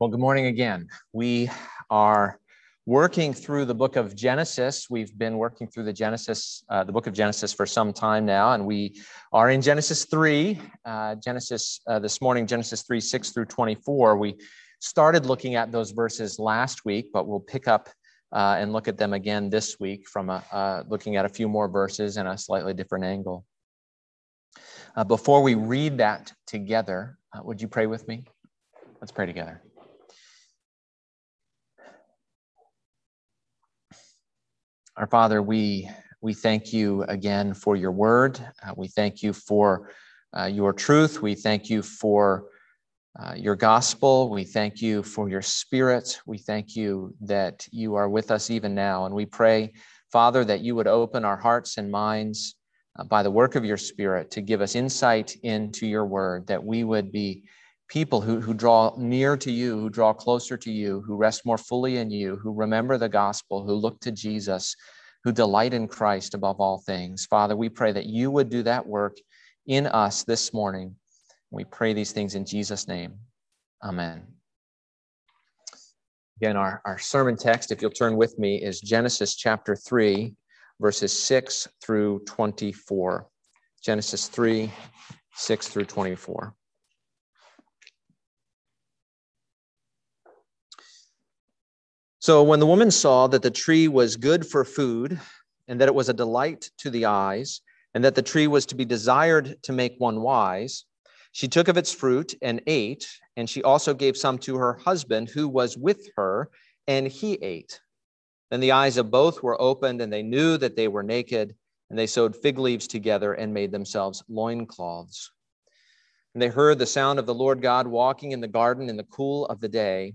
Well, good morning again. We are working through the book of Genesis. We've been working through the Genesis, uh, the book of Genesis for some time now, and we are in Genesis 3. Uh, Genesis uh, this morning, Genesis 3, 6 through 24. We started looking at those verses last week, but we'll pick up uh, and look at them again this week from a, uh, looking at a few more verses and a slightly different angle. Uh, before we read that together, would you pray with me? Let's pray together. Our Father, we, we thank you again for your word. Uh, we thank you for uh, your truth. We thank you for uh, your gospel. We thank you for your spirit. We thank you that you are with us even now. And we pray, Father, that you would open our hearts and minds uh, by the work of your spirit to give us insight into your word, that we would be people who, who draw near to you, who draw closer to you, who rest more fully in you, who remember the gospel, who look to Jesus, who delight in Christ above all things. Father, we pray that you would do that work in us this morning. We pray these things in Jesus' name. Amen. Again, our, our sermon text, if you'll turn with me, is Genesis chapter 3, verses 6 through 24. Genesis 3, 6 through 24. So when the woman saw that the tree was good for food, and that it was a delight to the eyes, and that the tree was to be desired to make one wise, she took of its fruit and ate, and she also gave some to her husband who was with her, and he ate. Then the eyes of both were opened, and they knew that they were naked, and they sewed fig leaves together and made themselves loincloths. And they heard the sound of the Lord God walking in the garden in the cool of the day.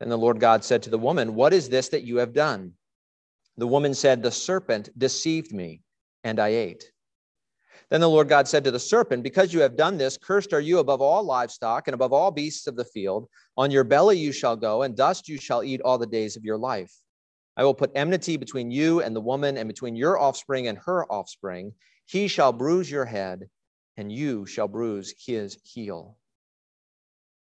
Then the Lord God said to the woman, What is this that you have done? The woman said, The serpent deceived me, and I ate. Then the Lord God said to the serpent, Because you have done this, cursed are you above all livestock and above all beasts of the field. On your belly you shall go, and dust you shall eat all the days of your life. I will put enmity between you and the woman, and between your offspring and her offspring. He shall bruise your head, and you shall bruise his heel.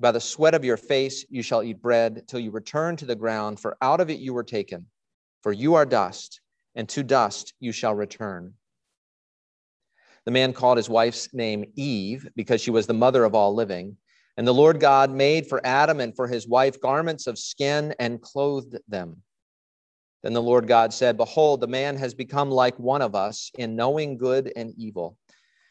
By the sweat of your face you shall eat bread till you return to the ground, for out of it you were taken. For you are dust, and to dust you shall return. The man called his wife's name Eve because she was the mother of all living. And the Lord God made for Adam and for his wife garments of skin and clothed them. Then the Lord God said, Behold, the man has become like one of us in knowing good and evil.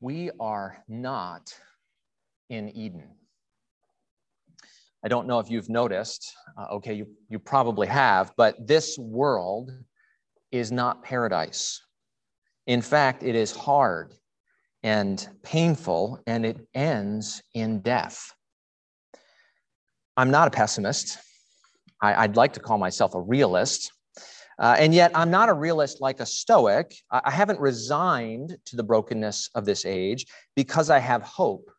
We are not in Eden. I don't know if you've noticed, uh, okay, you, you probably have, but this world is not paradise. In fact, it is hard and painful, and it ends in death. I'm not a pessimist. I, would like to call myself a realist. Uh, and yet, I'm not a realist like a Stoic. I, haven't resigned to the brokenness of this age because I have hope.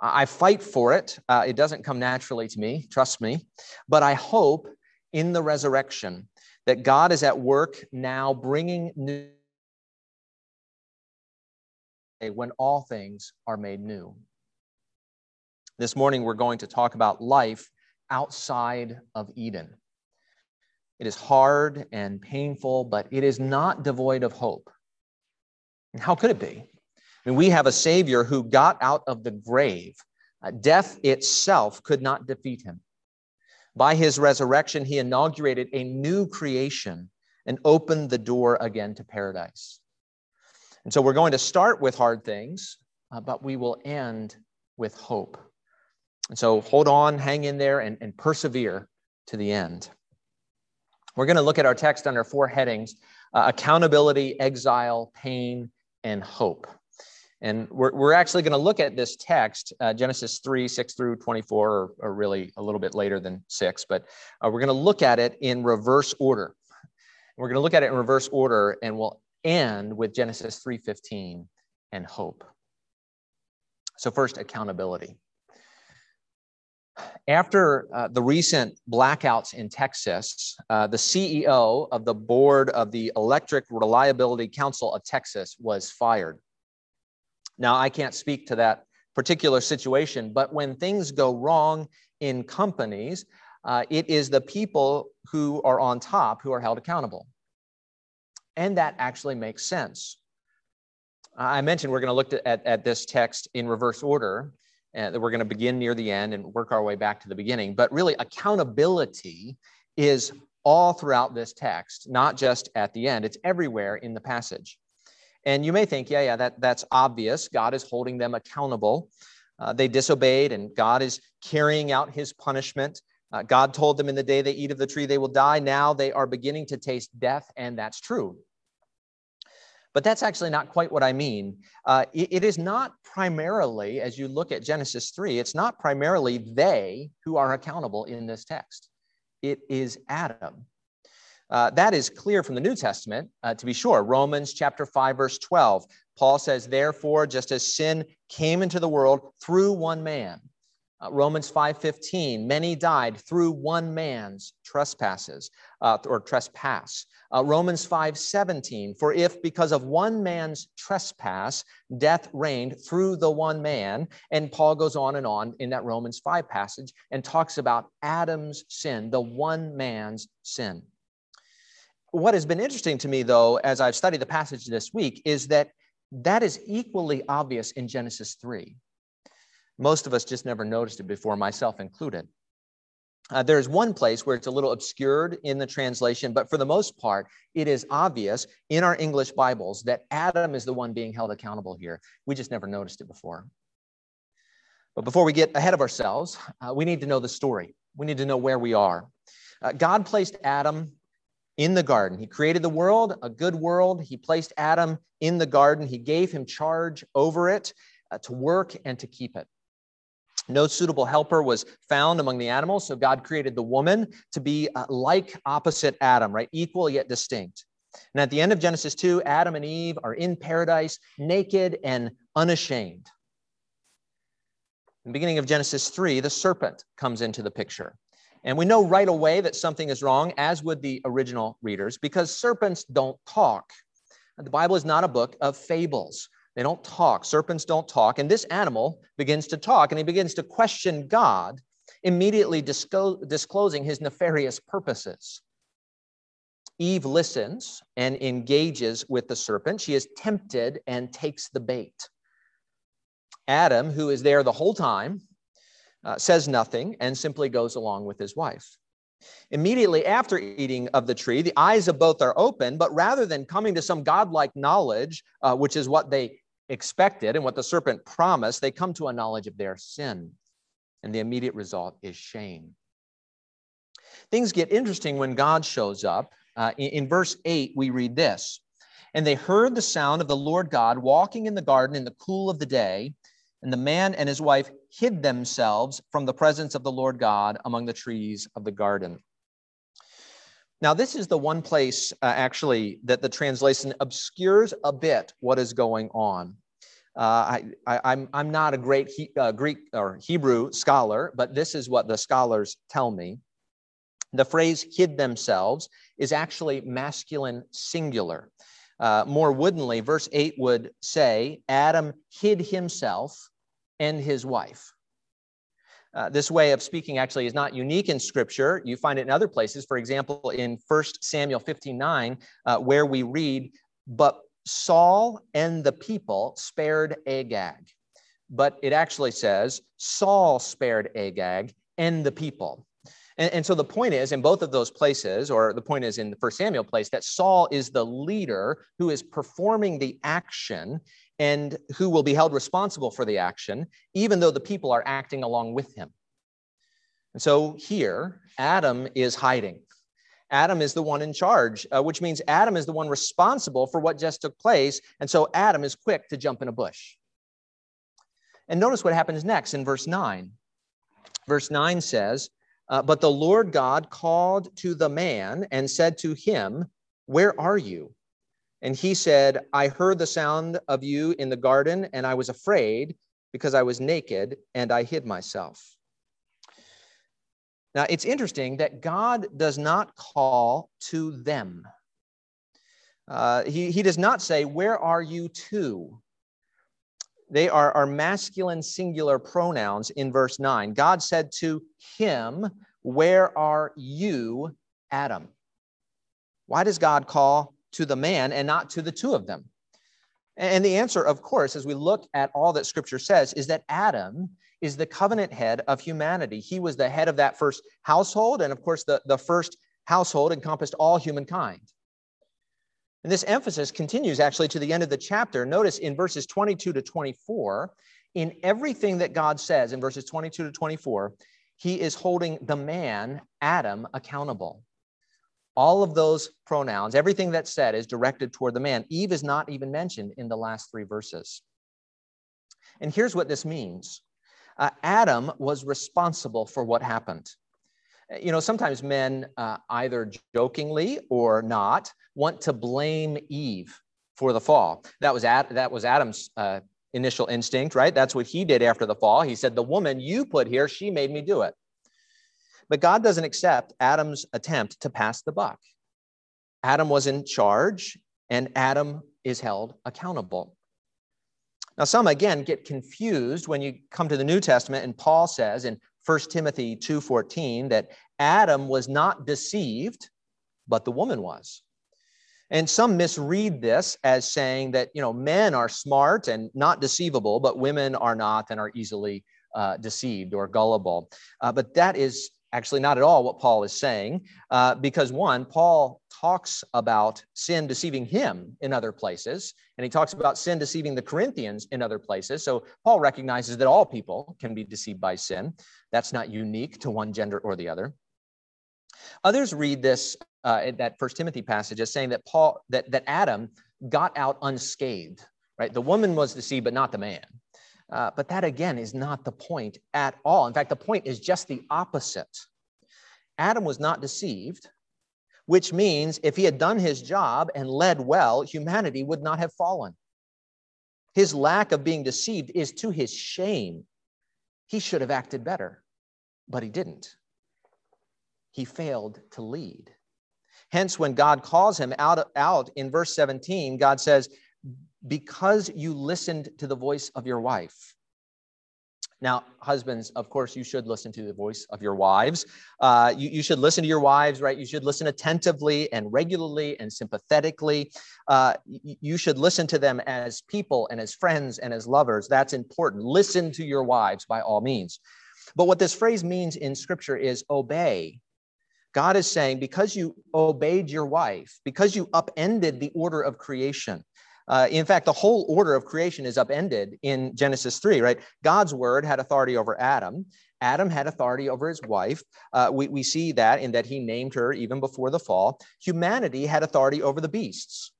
I fight for it. Uh, it doesn't come naturally to me, trust me. But I hope in the resurrection that God is at work now bringing new when all things are made new. This morning, we're going to talk about life outside of Eden. It is hard and painful, but it is not devoid of hope. And how could it be? I mean, we have a Savior who got out of the grave. Uh, death itself could not defeat him. By his resurrection, he inaugurated a new creation and opened the door again to paradise. And so we're going to start with hard things, uh, but we will end with hope. And so hold on, hang in there, and, and persevere to the end. We're going to look at our text under four headings uh, accountability, exile, pain, and hope. And we're, we're actually going to look at this text, uh, Genesis 3, 6 through 24, or, or, really a little bit later than 6, but uh, we're going to look at it in reverse order. We're going to look at it in reverse order, and we'll end with Genesis 3:15 and hope. So first, accountability. After uh, the recent blackouts in Texas, uh, the CEO of the board of the Electric Reliability Council of Texas was fired. Now, I can't speak to that particular situation, but when things go wrong in companies, uh, it is the people who are on top who are held accountable. And that actually makes sense. I mentioned we're going to look at, at this text in reverse order, and that we're going to begin near the end and work our way back to the beginning. But really, accountability is all throughout this text, not just at the end, it's everywhere in the passage. And you may think, yeah, yeah, that, that's obvious. God is holding them accountable. Uh, they disobeyed, and God is carrying out his punishment. Uh, God told them in the day they eat of the tree, they will die. Now they are beginning to taste death, and that's true. But that's actually not quite what I mean. Uh, it, it is not primarily, as you look at Genesis 3, it's not primarily they who are accountable in this text. It is Adam. Uh, that is clear from the New Testament, uh, to be sure. Romans chapter 5, verse 12. Paul says, Therefore, just as sin came into the world through one man, uh, Romans 5:15, many died through one man's trespasses uh, or trespass. Uh, Romans 5:17, for if because of one man's trespass death reigned through the one man, and Paul goes on and on in that Romans 5 passage and talks about Adam's sin, the one man's sin. What has been interesting to me though as I've studied the passage this week is that that is equally obvious in Genesis 3 most of us just never noticed it before, myself included. Uh, there's one place where it's a little obscured in the translation, but for the most part, it is obvious in our English Bibles that Adam is the one being held accountable here. We just never noticed it before. But before we get ahead of ourselves, uh, we need to know the story. We need to know where we are. Uh, God placed Adam in the garden. He created the world, a good world. He placed Adam in the garden. He gave him charge over it uh, to work and to keep it. No suitable helper was found among the animals, so God created the woman to be uh, like opposite Adam, right? Equal yet distinct. And at the end of Genesis 2, Adam and Eve are in paradise, naked and unashamed. In the beginning of Genesis 3, the serpent comes into the picture. And we know right away that something is wrong, as would the original readers, because serpents don't talk. The Bible is not a book of fables. They don't talk. Serpents don't talk. And this animal begins to talk and he begins to question God, immediately disclosing his nefarious purposes. Eve listens and engages with the serpent. She is tempted and takes the bait. Adam, who is there the whole time, uh, says nothing and simply goes along with his wife. Immediately after eating of the tree, the eyes of both are open, but rather than coming to some godlike knowledge, uh, which is what they expected and what the serpent promised, they come to a knowledge of their sin. And the immediate result is shame. Things get interesting when God shows up. Uh, in, in verse 8, we read this And they heard the sound of the Lord God walking in the garden in the cool of the day. And the man and his wife hid themselves from the presence of the Lord God among the trees of the garden. Now, this is the one place uh, actually that the translation obscures a bit what is going on. Uh, I, am I'm, I'm not a great he, uh, Greek or Hebrew scholar, but this is what the scholars tell me. The phrase hid themselves is actually masculine singular. Uh, more woodenly, verse 8 would say Adam hid himself and his wife. Uh, this way of speaking actually is not unique in scripture. You find it in other places. For example, in 1 Samuel 15 9, uh, where we read, But Saul and the people spared Agag. But it actually says, Saul spared Agag and the people. And, and, so the point is, in both of those places, or the point is in the first Samuel place, that Saul is the leader who is performing the action and who will be held responsible for the action, even though the people are acting along with him. And so here, Adam is hiding. Adam is the one in charge, uh, which means Adam is the one responsible for what just took place. And so Adam is quick to jump in a bush. And notice what happens next in verse 9. Verse 9 says, uh, But the Lord God called to the man and said to him, Where are you? And he said, I heard the sound of you in the garden, and I was afraid because I was naked and I hid myself. Now, it's interesting that God does not call to them. Uh, he, he does not say, Where are you two? They are, are masculine singular pronouns in verse 9. God said to him, Where are you, Adam? Why does God call to the man and not to the two of them? And the answer, of course, as we look at all that scripture says, is that Adam is the covenant head of humanity. He was the head of that first household. And of course, the, the first household encompassed all humankind. And this emphasis continues actually to the end of the chapter. Notice in verses 22 to 24, in everything that God says in verses 22 to 24, he is holding the man, Adam, accountable. All of those pronouns, everything that's said is directed toward the man. Eve is not even mentioned in the last three verses. And here's what this means uh, Adam was responsible for what happened. You know, sometimes men, uh, either jokingly or not, want to blame Eve for the fall. That was, Ad, that was Adam's uh, initial instinct, right? That's what he did after the fall. He said, The woman you put here, she made me do it. But God doesn't accept Adam's attempt to pass the buck. Adam was in charge, and Adam is held accountable. Now, some again get confused when you come to the New Testament, and Paul says in 1 Timothy 2:14 that Adam was not deceived, but the woman was. And some misread this as saying that you know men are smart and not deceivable, but women are not and are easily uh, deceived or gullible. Uh, but that is actually not at all what Paul is saying, uh, because one, Paul talks about sin deceiving him in other places, and he talks about sin deceiving the Corinthians in other places. So Paul recognizes that all people can be deceived by sin. That's not unique to one gender or the other. Others read this uh, that First Timothy passage as saying that Paul that that Adam got out unscathed. Right, the woman was deceived, but not the man. Uh, but that again is not the point at all. In fact, the point is just the opposite. Adam was not deceived, which means if he had done his job and led well, humanity would not have fallen. His lack of being deceived is to his shame. He should have acted better, but he didn't. He failed to lead. Hence, when God calls him out, out in verse 17, God says, because you listened to the voice of your wife. Now, husbands, of course, you should listen to the voice of your wives. Uh, you, you, should listen to your wives, right? You should listen attentively and regularly and sympathetically. Uh, you should listen to them as people and as friends and as lovers. That's important. Listen to your wives by all means. But what this phrase means in scripture is obey. God is saying, because you obeyed your wife, because you upended the order of creation, uh, in fact, the whole order of creation is upended in Genesis 3, right? God's word had authority over Adam. Adam had authority over his wife. Uh, we, we see that in that he named her even before the fall. Humanity had authority over the beasts.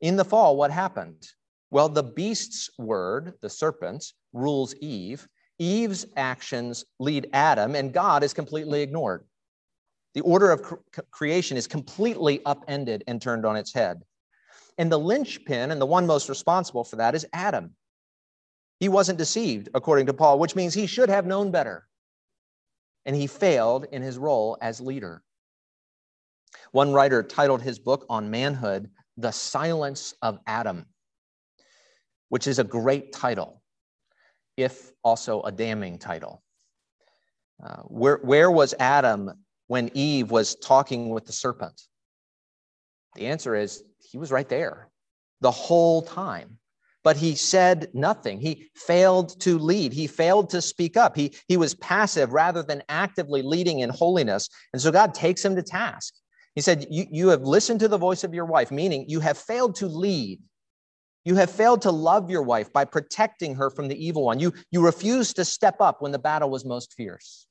In the fall, what happened? Well, the beast's word, the serpent's, rules Eve. Eve's actions lead Adam, and God is completely ignored. The order of cre- creation is completely upended and turned on its head. And the linchpin and the one most responsible for that is Adam. He wasn't deceived, according to Paul, which means he should have known better. And he failed in his role as leader. One writer titled his book on manhood, The Silence of Adam, which is a great title, if also a damning title. Uh, where, where was Adam when Eve was talking with the serpent? The answer is he was right there the whole time. But he said nothing. He failed to lead. He failed to speak up. He, he was passive rather than actively leading in holiness. And so God takes him to task. He said, you, you have listened to the voice of your wife, meaning you have failed to lead. You have failed to love your wife by protecting her from the evil one. You, you refused to step up when the battle was most fierce.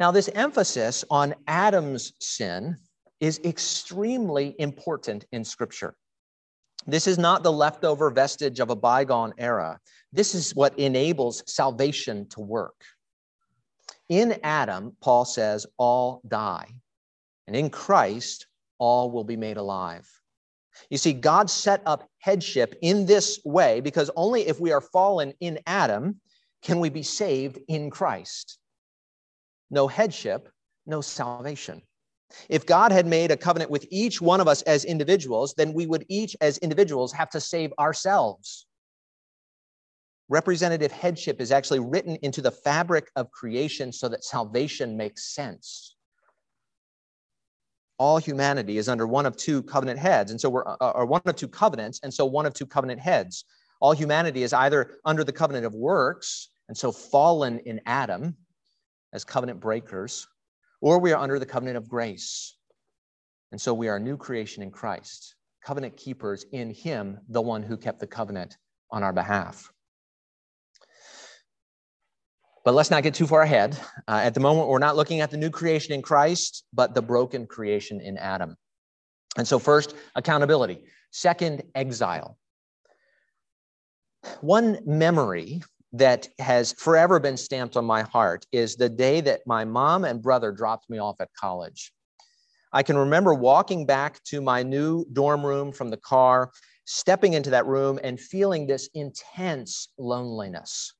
Now, this emphasis on Adam's sin is extremely important in Scripture. This is not the leftover vestige of a bygone era. This is what enables salvation to work. In Adam, Paul says, all die. And in Christ, all will be made alive. You see, God set up headship in this way because only if we are fallen in Adam can we be saved in Christ. No headship, no salvation. If God had made a covenant with each one of us as individuals, then we would each as individuals have to save ourselves. Representative headship is actually written into the fabric of creation so that salvation makes sense. All humanity is under one of two covenant heads, and so we're uh, or one of two covenants, and so one of two covenant heads. All humanity is either under the covenant of works, and so fallen in Adam as covenant breakers, or we are under the covenant of grace. And so we are a new creation in Christ, covenant keepers in Him, the one who kept the covenant on our behalf. But let's not get too far ahead. Uh, at the moment, we're not looking at the new creation in Christ, but the broken creation in Adam. And so, first, accountability. Second, exile. One memory that has forever been stamped on my heart is the day that my mom and brother dropped me off at college. I can remember walking back to my new dorm room from the car, stepping into that room and feeling this intense loneliness.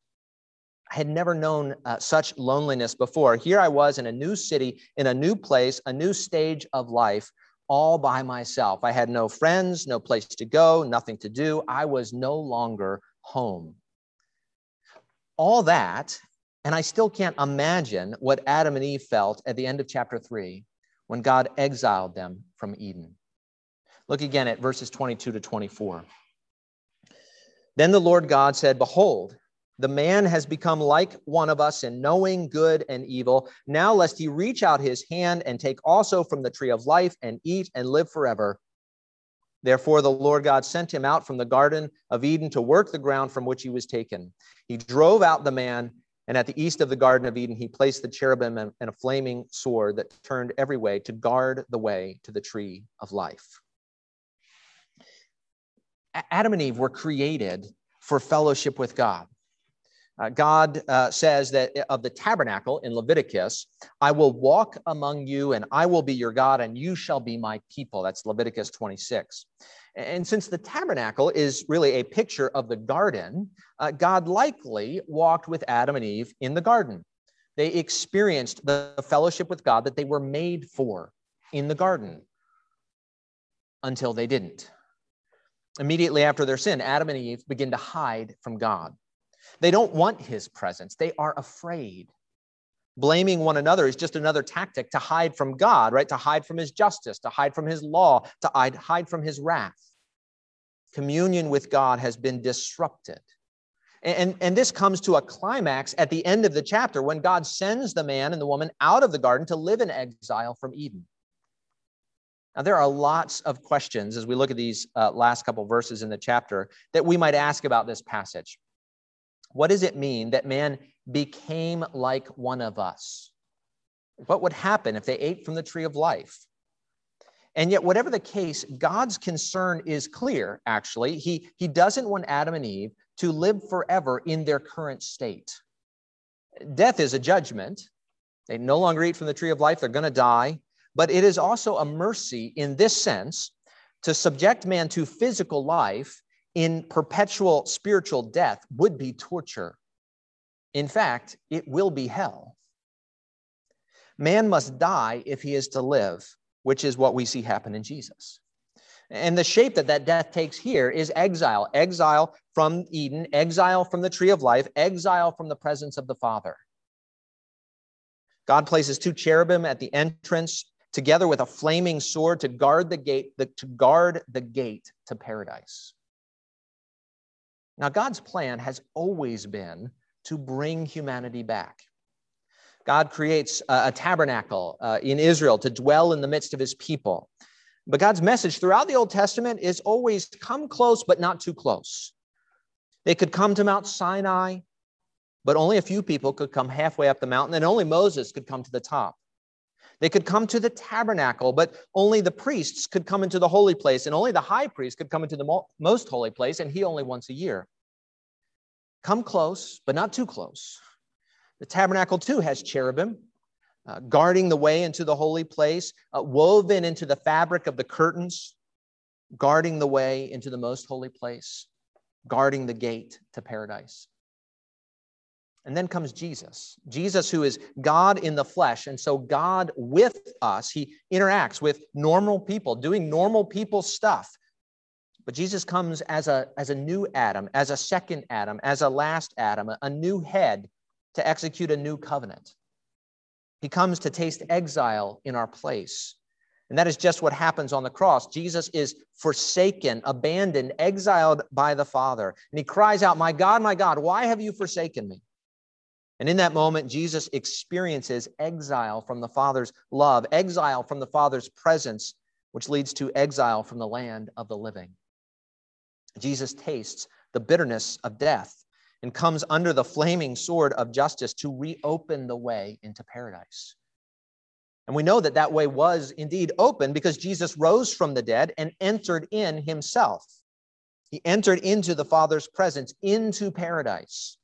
I had never known uh, such loneliness before. Here I was in a new city, in a new place, a new stage of life, all by myself. I had no friends, no place to go, nothing to do. I was no longer home all that, and I still can't imagine what Adam and Eve felt at the end of chapter 3 when God exiled them from Eden. Look again at verses 22 to 24. Then the Lord God said, Behold, the man has become like one of us in knowing good and evil. Now, lest he reach out his hand and take also from the tree of life and eat and live forever. Therefore, the Lord God sent him out from the Garden of Eden to work the ground from which he was taken. He drove out the man, and at the east of the Garden of Eden, he placed the cherubim and a flaming sword that turned every way to guard the way to the tree of life. Adam and Eve were created for fellowship with God. Uh, God uh, says that of the tabernacle in Leviticus, I will walk among you and I will be your God and you shall be my people. That's Leviticus 26. And since the tabernacle is really a picture of the garden, uh, God likely walked with Adam and Eve in the garden. They experienced the fellowship with God that they were made for in the garden until they didn't. Immediately after their sin, Adam and Eve begin to hide from God. They don't want his presence, they are afraid. Blaming one another is just another tactic to hide from God, right? To hide from his justice, to hide from his law, to hide from his wrath. Communion with God has been disrupted. And, and this comes to a climax at the end of the chapter when God sends the man and the woman out of the garden to live in exile from Eden. Now, there are lots of questions as we look at these uh, last couple verses in the chapter that we might ask about this passage. What does it mean that man became like one of us? What would happen if they ate from the tree of life? And yet, whatever the case, God's concern is clear, actually. He, he doesn't want Adam and Eve to live forever in their current state. Death is a judgment, They no longer eat from the tree of life, they're going to die. But it is also a mercy in this sense to subject man to physical life in perpetual spiritual death would be torture. In fact, it will be hell. Man must die if he is to live, which is what we see happen in Jesus. And the shape that that death takes here is exile exile from Eden, exile from the tree of life, exile from the presence of the Father. God places two cherubim at the entrance together with a flaming sword to guard the gate to guard the gate to paradise. Now God's plan has always been to bring humanity back. God creates a, tabernacle uh, in Israel to dwell in the midst of his people. But God's message throughout the Old Testament is always come close, but not too close. They could come to Mount Sinai, but only a few people could come halfway up the mountain, and only Moses could come to the top. They could come to the tabernacle, but only the priests could come into the holy place, and only the high priest could come into the most holy place, and he only once a year. Come close, but not too close. The tabernacle, too, has cherubim uh, guarding the way into the holy place, uh, woven into the fabric of the curtains, guarding the way into the most holy place, guarding the gate to paradise. And then comes Jesus, Jesus, who is God in the flesh. And so, God with us, he interacts with normal people, doing normal people stuff. But Jesus comes as a, as a new Adam, as a second Adam, as a last Adam, a, a new head to execute a new covenant. He comes to taste exile in our place. And that is just what happens on the cross. Jesus is forsaken, abandoned, exiled by the Father. And he cries out, My God, my God, why have you forsaken me? And in that moment, Jesus experiences exile from the Father's love, exile from the Father's presence, which leads to exile from the land of the living. Jesus tastes the bitterness of death and comes under the flaming sword of justice to reopen the way into paradise. And we know that that way was indeed open because Jesus rose from the dead and entered in himself. He entered into the Father's presence, into paradise.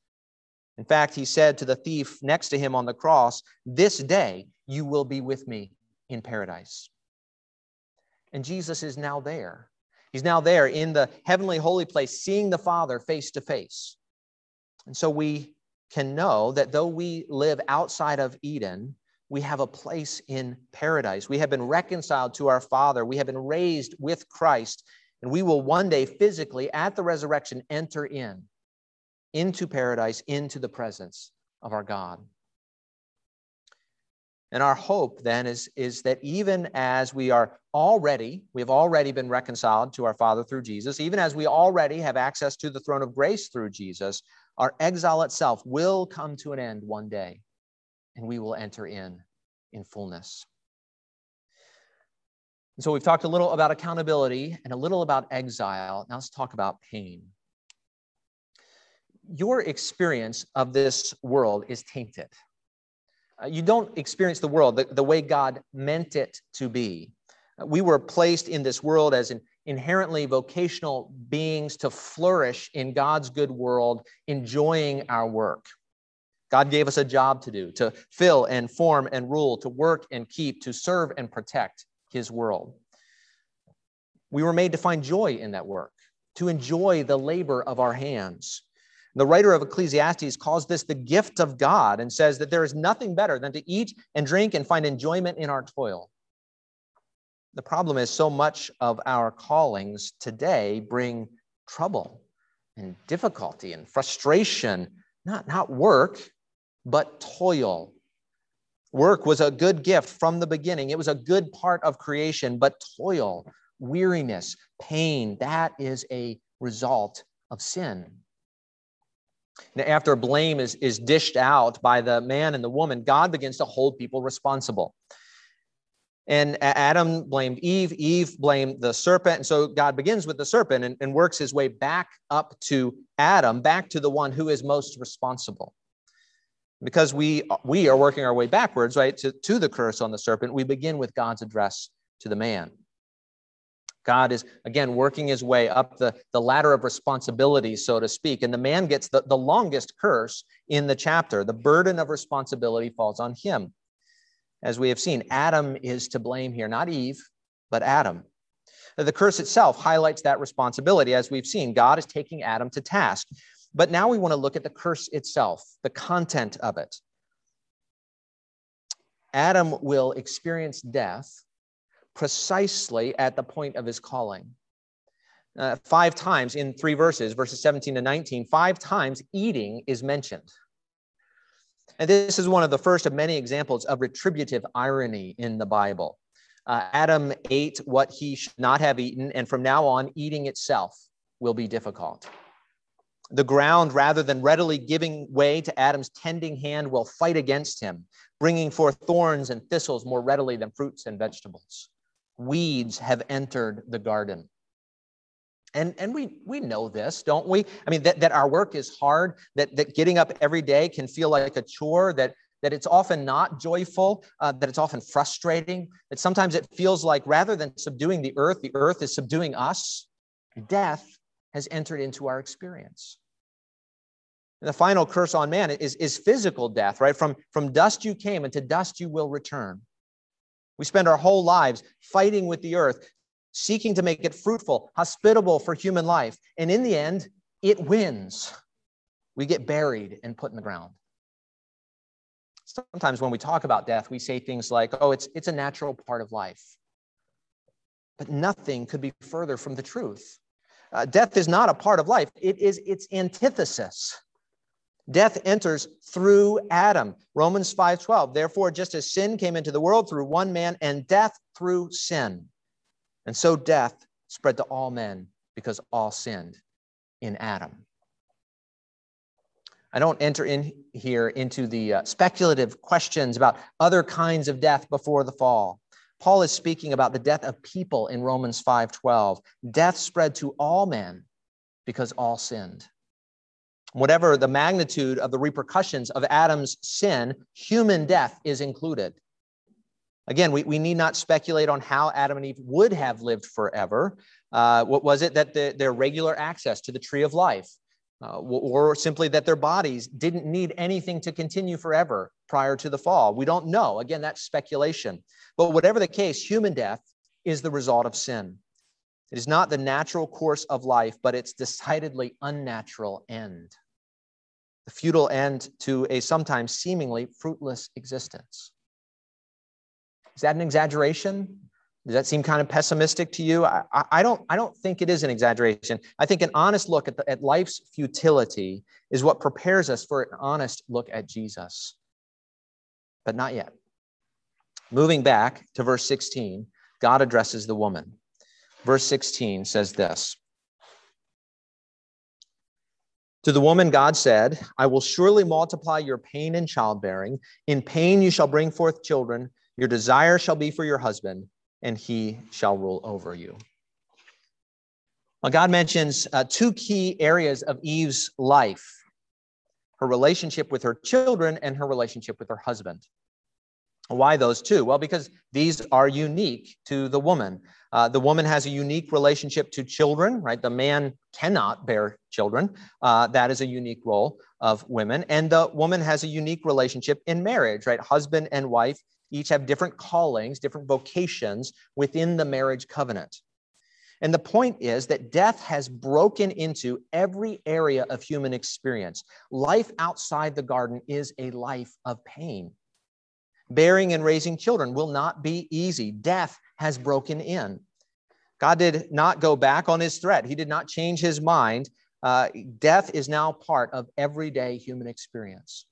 In fact, he said to the thief next to him on the cross, This day you will be with me in paradise. And Jesus is now there. He's now there in the heavenly holy place, seeing the Father face to face. And so we can know that though we live outside of Eden, we have a place in paradise. We have been reconciled to our Father. We have been raised with Christ. And we will one day physically at the resurrection enter in into paradise, into the presence of our God. And our hope then is, is that even as we are already, we have already been reconciled to our Father through Jesus, even as we already have access to the throne of grace through Jesus, our exile itself will come to an end one day, and we will enter in in fullness. And so we've talked a little about accountability and a little about exile. Now let's talk about pain your experience of this world is tainted. Uh, you don't experience the world the, the way God meant it to be. Uh, we were placed in this world as an inherently vocational beings to flourish in God's good world, enjoying our work. God gave us a job to do, to fill and form and rule, to work and keep, to serve and protect his world. We were made to find joy in that work, to enjoy the labor of our hands. The writer of Ecclesiastes calls this the gift of God and says that there is nothing better than to eat and drink and find enjoyment in our toil. The problem is so much of our callings today bring trouble and difficulty and frustration, not, not work, but toil. Work was a good gift from the beginning. It was a good part of creation, but toil, weariness, pain, that is a result of sin. After blame is, is dished out by the man and the woman, God begins to hold people responsible. And Adam blamed Eve, Eve blamed the serpent. And so God begins with the serpent and, and works his way back up to Adam, back to the one who is most responsible. Because we, we are working our way backwards, right, to, to the curse on the serpent, we begin with God's address to the man. God is, again, working his way up the, the ladder of responsibility, so to speak. And the man gets the, the longest curse in the chapter. The burden of responsibility falls on him. as we have seen. Adam is to blame here, not Eve, but Adam. The curse itself highlights that responsibility. As we've seen, God is taking Adam to task. But now we want to look at the curse itself, the content of it. Adam will experience death precisely at the point of his calling. Uh, five times in three verses, verses 17 to 19, five times eating is mentioned. And this is one of the first of many examples of retributive irony in the Bible. Uh, Adam ate what he should not have eaten, and from now on, eating itself will be difficult. The ground, rather than readily giving way to Adam's tending hand, will fight against him, bringing forth thorns and thistles more readily than fruits and vegetables. Weeds have entered the garden. And, and we, we know this, don't we? I mean, that, that our work is hard, that, that getting up every day can feel like a chore, that, that it's often not joyful, uh, that it's often frustrating, that sometimes it feels like rather than subduing the earth, the earth is subduing us. Death has entered into our experience. And the final curse on man is, is physical death, right? From, from dust you came, and to dust you will return. We spend our whole lives fighting with the earth, seeking to make it fruitful, hospitable for human life. And in the end, it wins. We get buried and put in the ground. Sometimes when we talk about death, we say things like, oh, it's, it's a natural part of life. But nothing could be further from the truth. Uh, death is not a part of life, it is its antithesis. Death enters through Adam. Romans 5:12. Therefore, just as sin came into the world through one man and death through sin. And so death spread to all men because all sinned in Adam. I don't enter in here into the uh, speculative questions about other kinds of death before the fall. Paul is speaking about the death of people in Romans 5:12. Death spread to all men because all sinned. Whatever the magnitude of the repercussions of Adam's sin, human death is included. Again, we, we need not speculate on how Adam and Eve would have lived forever. Uh, what was it that the, their regular access to the tree of life, uh, or simply that their bodies didn't need anything to continue forever prior to the fall? We don't know. Again, that's speculation. But whatever the case, human death is the result of sin. It is not the natural course of life, but its decidedly unnatural end. The futile end to a sometimes seemingly fruitless existence. Is that an exaggeration? Does that seem kind of pessimistic to you? I, I, don't, I don't think it is an exaggeration. I think an honest look at, the, at life's futility is what prepares us for an honest look at Jesus. But not yet. Moving back to verse 16, God addresses the woman. Verse 16 says this To the woman, God said, I will surely multiply your pain in childbearing. In pain you shall bring forth children. Your desire shall be for your husband, and he shall rule over you. Well, God mentions uh, two key areas of Eve's life her relationship with her children and her relationship with her husband. Why those two? Well, because these are unique to the woman. Uh, the woman has a unique relationship to children, right? The man cannot bear children. Uh, that is a unique role of women. And the woman has a unique relationship in marriage, right? Husband and wife each have different callings, different vocations within the marriage covenant. And the point is that death has broken into every area of human experience. Life outside the garden is a life of pain. Bearing and raising children will not be easy. Death has broken in. God did not go back on his threat, he did not change his mind. Uh, death is now part of everyday human experience.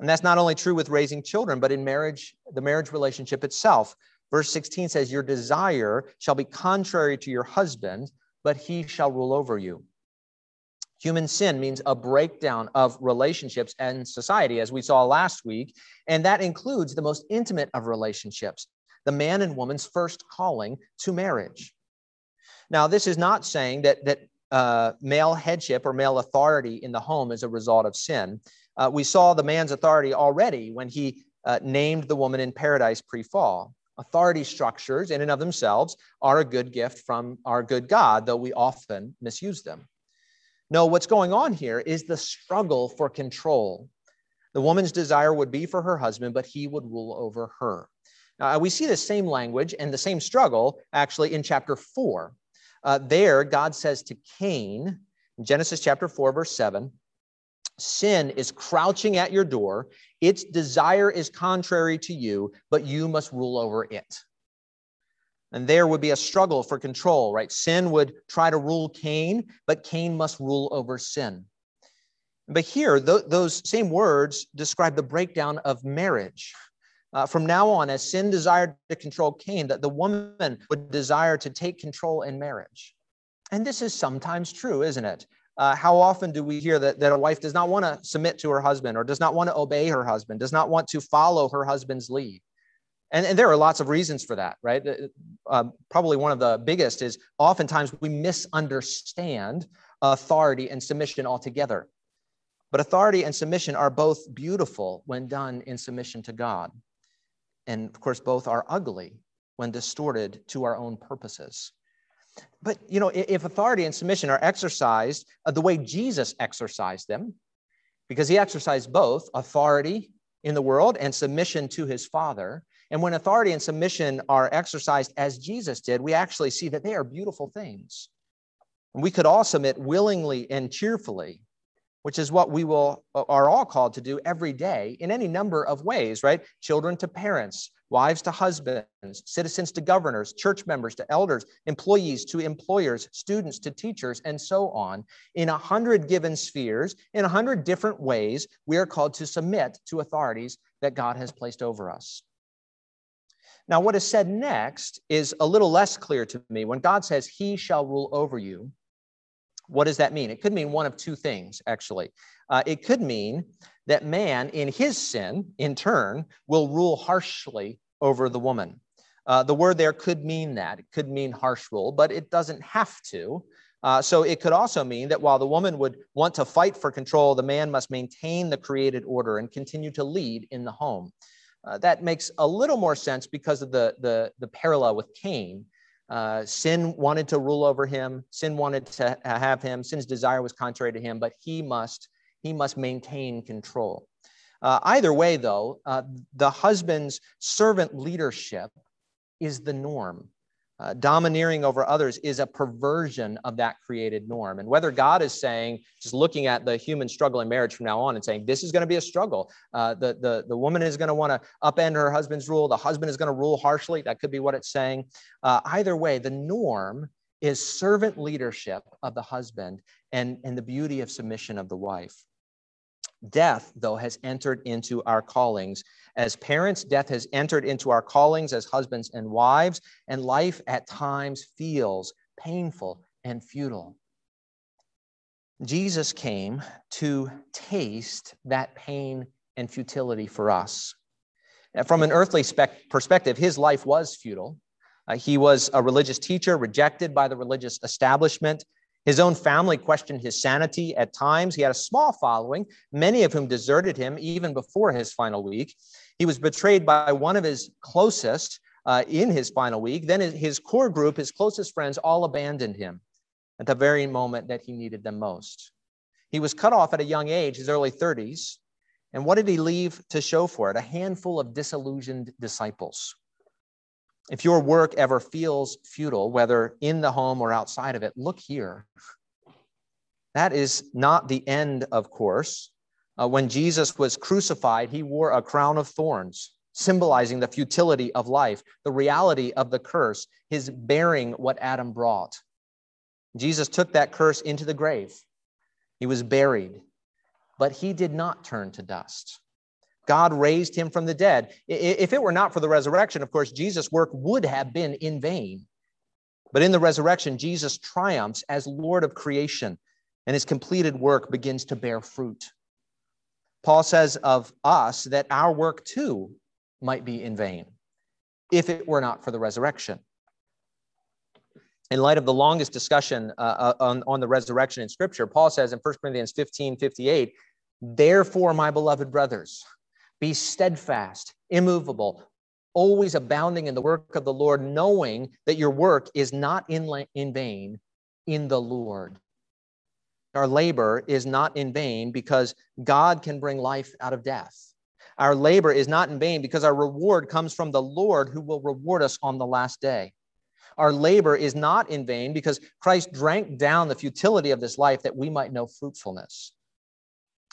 And that's not only true with raising children, but in marriage, the marriage relationship itself. Verse 16 says, Your desire shall be contrary to your husband, but he shall rule over you. Human sin means a breakdown of relationships and society, as we saw last week. And that includes the most intimate of relationships, the man and woman's first calling to marriage. Now, this is not saying that, that uh, male headship or male authority in the home is a result of sin. Uh, we saw the man's authority already when he uh, named the woman in paradise pre fall. Authority structures, in and of themselves, are a good gift from our good God, though we often misuse them. No, what's going on here is the struggle for control. The woman's desire would be for her husband, but he would rule over her. Now, we see the same language and the same struggle actually in chapter 4. Uh, there, God says to Cain, Genesis chapter 4, verse 7, sin is crouching at your door. Its desire is contrary to you, but you must rule over it. And there would be a struggle for control, right? Sin would try to rule Cain, but Cain must rule over sin. But here, th- those same words describe the breakdown of marriage. Uh, from now on, as sin desired to control Cain, that the woman would desire to take control in marriage. And this is sometimes true, isn't it? Uh, how often do we hear that, that a wife does not want to submit to her husband or does not want to obey her husband, does not want to follow her husband's lead? And, and there are lots of reasons for that, right? Uh, uh probably one of the biggest is oftentimes we misunderstand authority and submission altogether. But authority and submission are both beautiful when done in submission to God. And of course, both are ugly when distorted to our own purposes. But, you know, if authority and submission are exercised uh, the way Jesus exercised them, because he exercised both authority in the world and submission to his Father, and when authority and submission are exercised as Jesus did, we actually see that they are beautiful things. And we could all submit willingly and cheerfully which is what we will are all called to do every day in any number of ways right? Children to parents wives to husbands citizens to governors church members to elders employees to employers students to teachers and so on. In a hundred given spheres in a hundred different ways we are called to submit to authorities that god has placed over us now what is said next is a little less clear to me when god says he shall rule over you what does that mean? It could mean one of two things, actually. Uh, it could mean that man, in his sin, in turn, will rule harshly over the woman. Uh, the word there could mean that. It could mean harsh rule, but it doesn't have to. Uh, so it could also mean that while the woman would want to fight for control, the man must maintain the created order and continue to lead in the home. Uh, that makes a little more sense because of the, the, the parallel with Cain, uh, sin wanted to rule over him. Sin wanted to have him. Sin's desire was contrary to him, but he must he must maintain control. Uh, either way, though, uh, the husband's servant leadership is the norm uh, domineering over others is a perversion of that created norm. And whether God is saying, just looking at the human struggle in marriage from now on and saying, this is going to be a struggle, uh, the, the, the woman is going to want to upend her husband's rule, the husband is going to rule harshly, that could be what it's saying. Uh, either way, the norm is servant leadership of the husband and, and the beauty of submission of the wife. Death, though, has entered into our callings as parents, death has entered into our callings as husbands and wives, and life at times feels painful and futile. Jesus came to taste that pain and futility for us. From an earthly spec- perspective, his life was futile. Uh, he was a religious teacher, rejected by the religious establishment. His own family questioned his sanity at times. He had a small following, many of whom deserted him even before his final week. He was betrayed by one of his closest uh, in his final week. Then his core group, his closest friends, all abandoned him at the very moment that he needed them most. He was cut off at a young age, his early 30s. And what did he leave to show for it? A handful of disillusioned disciples. If your work ever feels futile, whether in the home or outside of it, look here. That is not the end, of course. Uh, when Jesus was crucified, he wore a crown of thorns, symbolizing the futility of life, the reality of the curse, his bearing what Adam brought. Jesus took that curse into the grave. He was buried, but he did not turn to dust. God raised him from the dead. If it were not for the resurrection, of course, Jesus' work would have been in vain. But in the resurrection, Jesus triumphs as Lord of creation, and his completed work begins to bear fruit. Paul says of us that our work too might be in vain if it were not for the resurrection. In light of the longest discussion uh, uh on, on the resurrection in Scripture, Paul says in 1 Corinthians 15 58, Therefore, my beloved brothers, be steadfast, immovable, always abounding in the work of the Lord, knowing that your work is not in, in vain in the Lord. our labor is not in vain because God can bring life out of death. Our labor is not in vain because our reward comes from the Lord who will reward us on the last day. Our labor is not in vain because Christ drank down the futility of this life that we might know fruitfulness.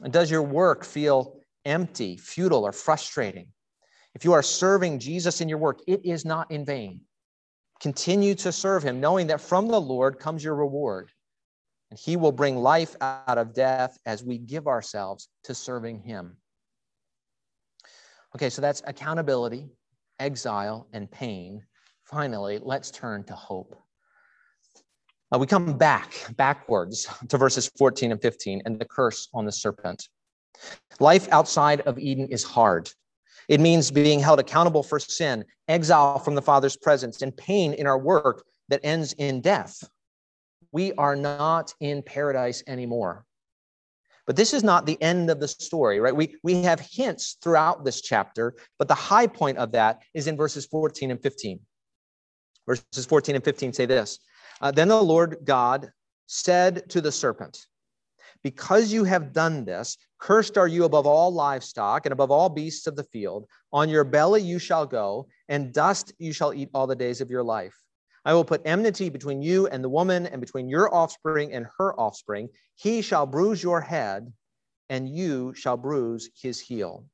And does your work feel empty, futile, or frustrating? If you are serving Jesus in your work, it is not in vain. Continue to serve him, knowing that from the Lord comes your reward. And he will bring life out of death as we give ourselves to serving him. Okay, so that's accountability, exile, and pain. Finally, let's turn to hope. Uh, we come back, backwards to verses 14 and 15 and the curse on the serpent. Life outside of Eden is hard. It means being held accountable for sin, exile from the Father's presence, and pain in our work that ends in death. We are not in paradise anymore. But this is not the end of the story, right? We, we have hints throughout this chapter, but the high point of that is in verses 14 and 15. Verses 14 and 15 say this uh, Then the Lord God said to the serpent, Because you have done this, cursed are you above all livestock and above all beasts of the field. On your belly you shall go, and dust you shall eat all the days of your life. I will put enmity between you and the woman, and between your offspring and her offspring. He shall bruise your head, and you shall bruise his heel.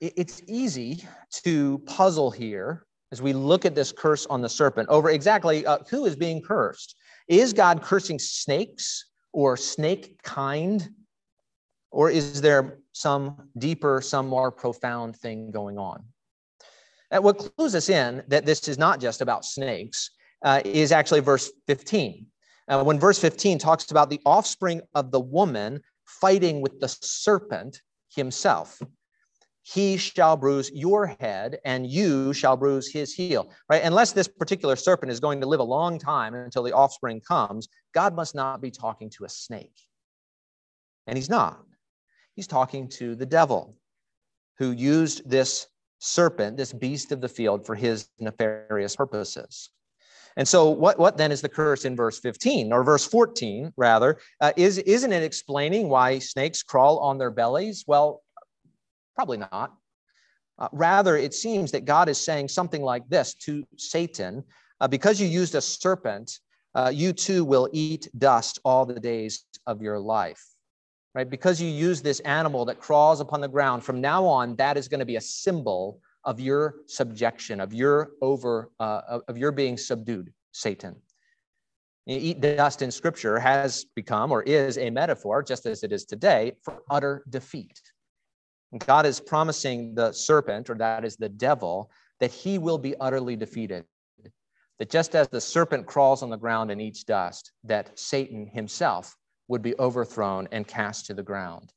It's easy to puzzle here as we look at this curse on the serpent over exactly uh, who is being cursed. Is God cursing snakes or snake kind? Or is there some deeper, some more profound thing going on? And what clues us in that this is not just about snakes uh, is actually verse 15. Uh, when verse 15 talks about the offspring of the woman fighting with the serpent himself he shall bruise your head and you shall bruise his heel right unless this particular serpent is going to live a long time until the offspring comes god must not be talking to a snake and he's not he's talking to the devil who used this serpent, this beast of the field, for his nefarious purposes. And so, what, what then is the curse in verse 15 or verse 14, rather? Uh, is, isn't it explaining why snakes crawl on their bellies? Well, probably not. Uh, rather, it seems that God is saying something like this to Satan uh, because you used a serpent, uh, you too will eat dust all the days of your life right? Because you use this animal that crawls upon the ground, from now on, that is going to be a symbol of your subjection, of your over, uh, of your being subdued, Satan. Eat dust in scripture has become or is a metaphor, just as it is today, for utter defeat. God is promising the serpent, or that is the devil, that he will be utterly defeated. That just as the serpent crawls on the ground and eats dust, that Satan himself would be overthrown and cast to the ground.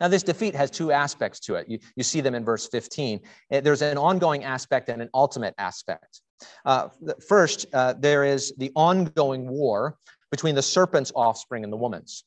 Now, this defeat has two aspects to it. You, you see them in verse 15. Eh, there's an ongoing aspect and an ultimate aspect. Uh, first, uh, there is the ongoing war between the serpent's offspring and the woman's.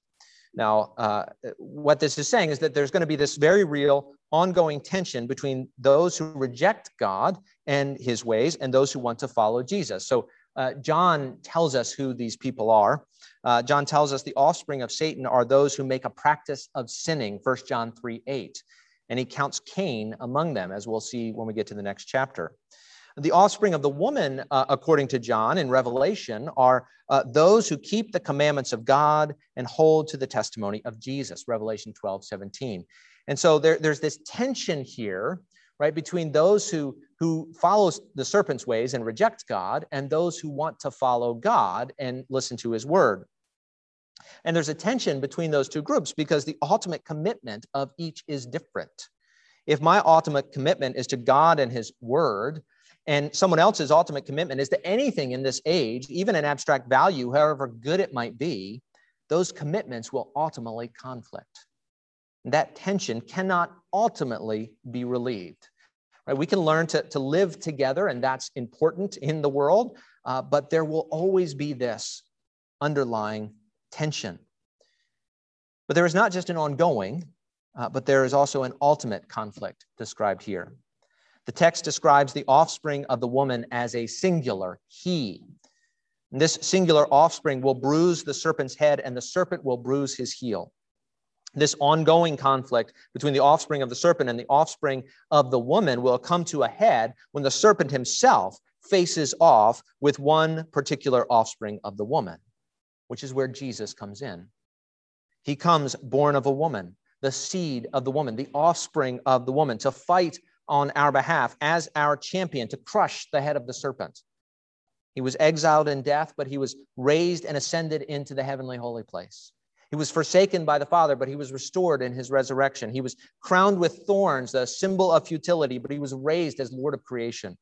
Now, uh, what this is saying is that there's going to be this very real ongoing tension between those who reject God and his ways and those who want to follow Jesus. So, uh, John tells us who these people are. Uh, John tells us the offspring of Satan are those who make a practice of sinning, 1 John 3 8. And he counts Cain among them, as we'll see when we get to the next chapter. The offspring of the woman, uh, according to John in Revelation, are uh, those who keep the commandments of God and hold to the testimony of Jesus, Revelation 12 17. And so there, there's this tension here, right, between those who, who follows the serpent's ways and reject God and those who want to follow God and listen to his word. And there's a tension between those two groups because the ultimate commitment of each is different. If my ultimate commitment is to God and His Word, and someone else's ultimate commitment is to anything in this age, even an abstract value, however good it might be, those commitments will ultimately conflict. That tension cannot ultimately be relieved. Right? We can learn to, to live together, and that's important in the world, uh, but there will always be this underlying tension. But there is not just an ongoing, uh, but there is also an ultimate conflict described here. The text describes the offspring of the woman as a singular he. This singular offspring will bruise the serpent's head, and the serpent will bruise his heel. This ongoing conflict between the offspring of the serpent and the offspring of the woman will come to a head when the serpent himself faces off with one particular offspring of the woman, which is where Jesus comes in. He comes born of a woman, the seed of the woman, the offspring of the woman, to fight on our behalf as our champion, to crush the head of the serpent. He was exiled in death, but he was raised and ascended into the heavenly holy place. He was forsaken by the Father, but he was restored in his resurrection. He was crowned with thorns, the symbol of futility, but he was raised as Lord of creation.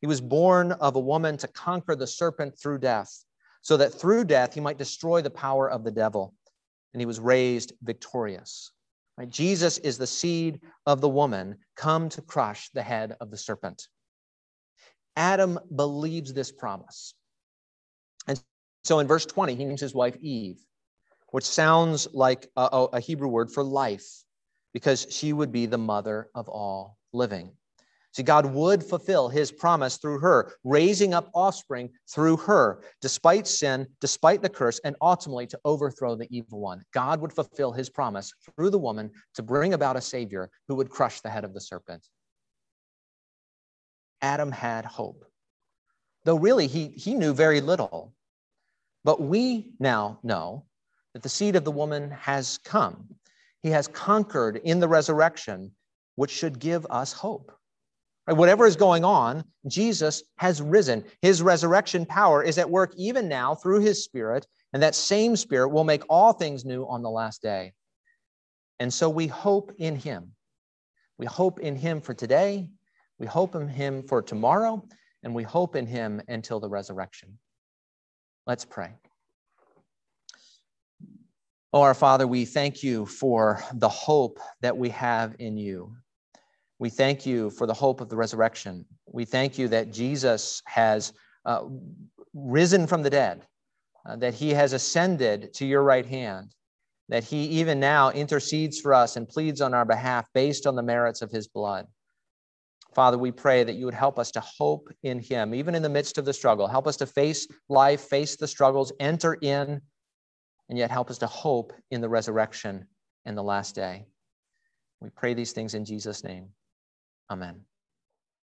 He was born of a woman to conquer the serpent through death, so that through death he might destroy the power of the devil. And he was raised victorious. Right? Jesus is the seed of the woman come to crush the head of the serpent. Adam believes this promise. And so in verse 20, he names his wife Eve, which sounds like a, a, Hebrew word for life, because she would be the mother of all living. See, God would fulfill his promise through her, raising up offspring through her, despite sin, despite the curse, and ultimately to overthrow the evil one. God would fulfill his promise through the woman to bring about a Savior who would crush the head of the serpent. Adam had hope. Though really he, he knew very little. But we now know that the seed of the woman has come. He has conquered in the resurrection, which should give us hope. Right? Whatever is going on, Jesus has risen. His resurrection power is at work even now through his spirit, and that same spirit will make all things new on the last day. And so we hope in him. We hope in him for today we hope in him for tomorrow, and we hope in him until the resurrection. Let's pray. Oh, our Father, we thank you for the hope that we have in you. We thank you for the hope of the resurrection. We thank you that Jesus has uh, risen from the dead, uh, that he has ascended to your right hand, that he even now intercedes for us and pleads on our behalf based on the merits of his blood. Father, we pray that you would help us to hope in him, even in the midst of the struggle. Help us to face life, face the struggles, enter in, and yet help us to hope in the resurrection and the last day. We pray these things in Jesus' name. Amen.